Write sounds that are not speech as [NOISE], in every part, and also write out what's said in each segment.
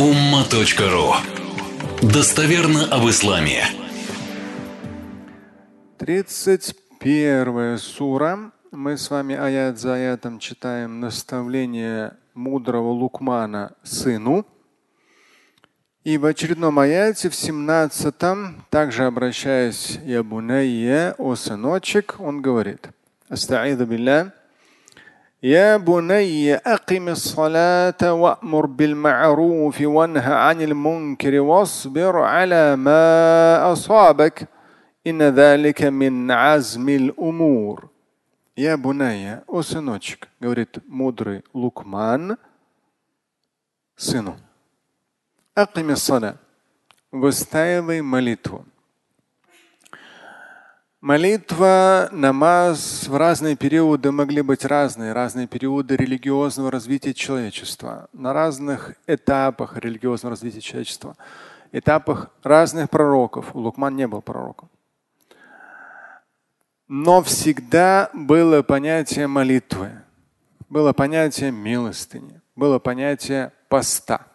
umma.ru Достоверно об исламе. 31 сура. Мы с вами аят за аятом читаем наставление мудрого Лукмана сыну. И в очередном аяте, в 17-м, также обращаясь «Я бунайя», «О сыночек», он говорит «Астаиду билля». يا بني أقم الصلاة وأمر بالمعروف وانه عن المنكر واصبر على ما أصابك إن ذلك من عزم الأمور يا بني о сыночек, говорит мудрый Лукман сыну. أقم الصلاة выстаивай молитву. Молитва, намаз в разные периоды могли быть разные, разные периоды религиозного развития человечества, на разных этапах религиозного развития человечества, этапах разных пророков. Лукман не был пророком. Но всегда было понятие молитвы, было понятие милостыни, было понятие поста.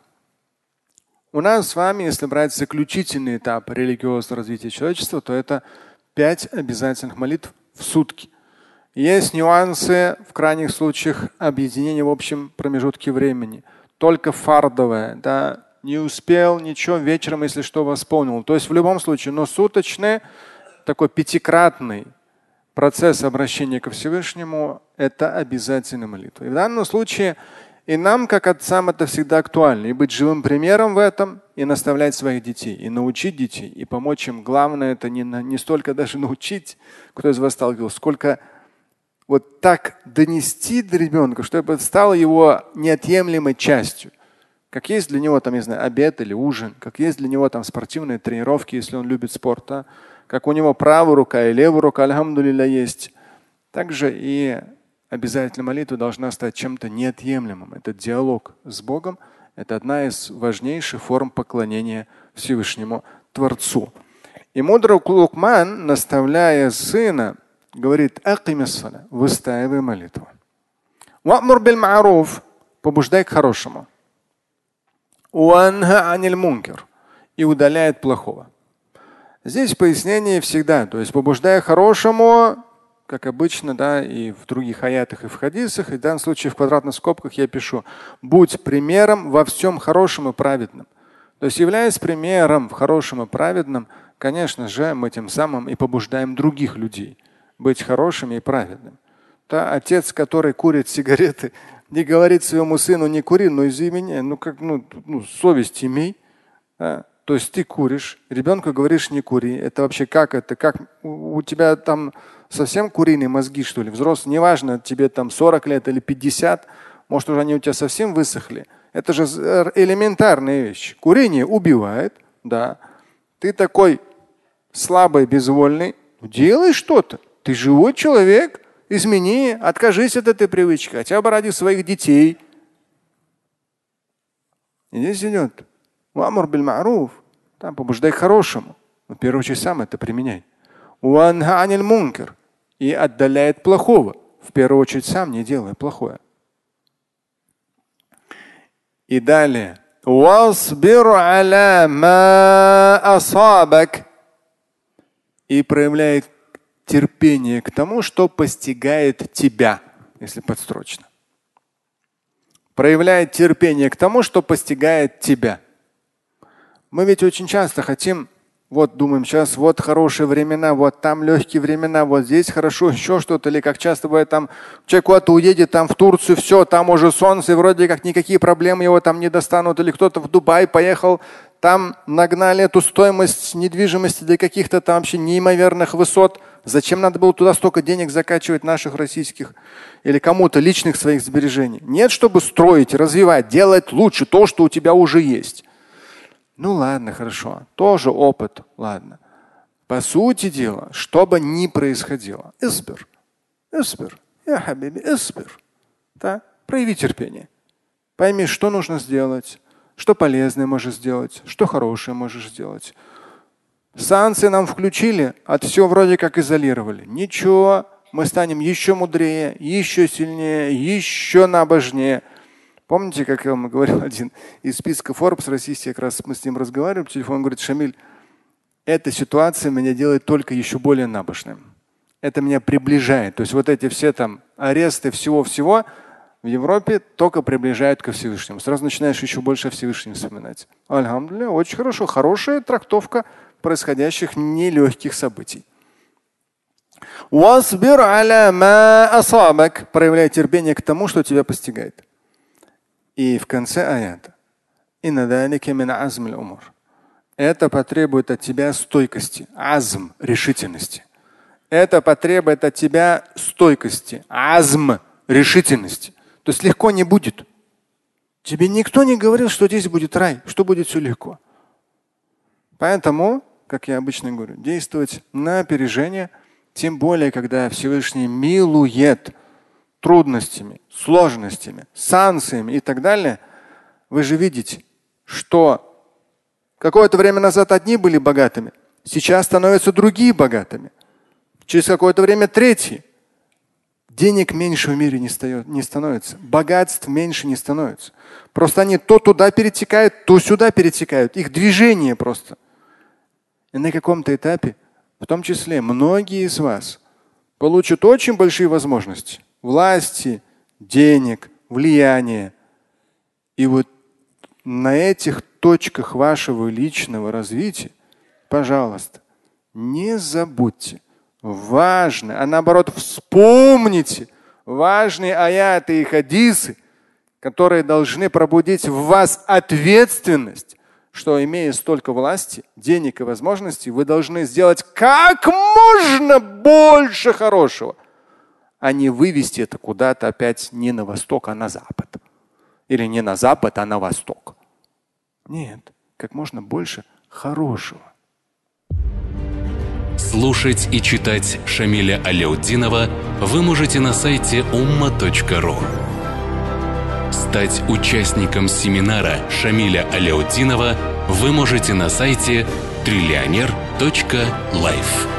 У нас с вами, если брать заключительный этап религиозного развития человечества, то это пять обязательных молитв в сутки. Есть нюансы в крайних случаях объединения в общем промежутке времени. Только фардовое, да, не успел ничего, вечером, если что, восполнил. То есть в любом случае, но суточный, такой пятикратный процесс обращения ко Всевышнему – это обязательная молитва. И в данном случае и нам, как отцам, это всегда актуально. И быть живым примером в этом, и наставлять своих детей, и научить детей, и помочь им. Главное это не, не столько даже [LAUGHS] научить, кто из вас сталкивался, сколько вот так донести до ребенка, чтобы это стало его неотъемлемой частью. Как есть для него там, не знаю, обед или ужин, как есть для него там спортивные тренировки, если он любит спорт, а? как у него правая рука и левая рука, альхамдулилля, есть. Также и обязательно молитва должна стать чем-то неотъемлемым. Это диалог с Богом. Это одна из важнейших форм поклонения Всевышнему Творцу. И мудрый Лукман, наставляя сына, говорит, выстаивай молитву. Вамур биль ма'руф, побуждай к хорошему. И удаляет плохого. Здесь пояснение всегда. То есть побуждая хорошему, как обычно, да, и в других аятах и в хадисах, и в данном случае в квадратных скобках я пишу, будь примером во всем хорошем и праведном. То есть, являясь примером в хорошем и праведном, конечно же, мы тем самым и побуждаем других людей быть хорошими и праведными. Да, отец, который курит сигареты, [LAUGHS] не говорит своему сыну не кури, но извини меня, ну как, ну, ну совесть имей. Да. То есть ты куришь, ребенку говоришь не кури. Это вообще как это? Как у тебя там совсем куриные мозги, что ли? Взрослый, неважно, тебе там 40 лет или 50, может уже они у тебя совсем высохли. Это же элементарная вещь. Курение убивает, да. Ты такой слабый, безвольный, делай что-то. Ты живой человек, измени, откажись от этой привычки, хотя бы ради своих детей. И здесь идет. Вамур биль Там побуждай к хорошему. Но в первую очередь сам это применяй и отдаляет плохого. В первую очередь сам не делай плохое. И далее. И проявляет терпение к тому, что постигает тебя, если подстрочно. Проявляет терпение к тому, что постигает тебя. Мы ведь очень часто хотим вот думаем, сейчас вот хорошие времена, вот там легкие времена, вот здесь хорошо, еще что-то. Или как часто бывает, там человек куда-то уедет, там в Турцию, все, там уже солнце, и вроде как никакие проблемы его там не достанут. Или кто-то в Дубай поехал, там нагнали эту стоимость недвижимости до каких-то там вообще неимоверных высот. Зачем надо было туда столько денег закачивать наших российских или кому-то личных своих сбережений? Нет, чтобы строить, развивать, делать лучше то, что у тебя уже есть. Ну ладно, хорошо. Тоже опыт. Ладно. По сути дела, что бы ни происходило, избер. Избер. Я хабиби, избер. Да? Прояви терпение. Пойми, что нужно сделать, что полезное можешь сделать, что хорошее можешь сделать. Санкции нам включили, от все вроде как изолировали. Ничего, мы станем еще мудрее, еще сильнее, еще набожнее. Помните, как я вам говорил, [LAUGHS] один из списка Forbes российский, как раз мы с ним разговаривали по телефону, он говорит, Шамиль, эта ситуация меня делает только еще более набожным. Это меня приближает. То есть вот эти все там аресты всего-всего в Европе только приближают ко Всевышнему. Сразу начинаешь еще больше о Всевышнем вспоминать. Альхамдулилля, очень хорошо. Хорошая трактовка происходящих нелегких событий. Проявляй терпение к тому, что тебя постигает. И в конце аята. Это потребует от тебя стойкости, азм, решительности. Это потребует от тебя стойкости, азм, решительности. То есть легко не будет. Тебе никто не говорил, что здесь будет рай, что будет все легко. Поэтому, как я обычно говорю, действовать на опережение, тем более, когда Всевышний милует трудностями, сложностями, санкциями и так далее, вы же видите, что какое-то время назад одни были богатыми, сейчас становятся другие богатыми, через какое-то время третьи. Денег меньше в мире не, стает, не становится, богатств меньше не становится. Просто они то туда перетекают, то сюда перетекают. Их движение просто. И на каком-то этапе, в том числе многие из вас, получат очень большие возможности власти, денег, влияния. И вот на этих точках вашего личного развития, пожалуйста, не забудьте. Важно, а наоборот вспомните важные аяты и хадисы, которые должны пробудить в вас ответственность, что имея столько власти, денег и возможностей, вы должны сделать как можно больше хорошего а не вывести это куда-то опять не на восток, а на запад. Или не на запад, а на восток. Нет, как можно больше хорошего. Слушать и читать Шамиля Аляутдинова вы можете на сайте umma.ru. Стать участником семинара Шамиля Аляутдинова вы можете на сайте триллионер.life.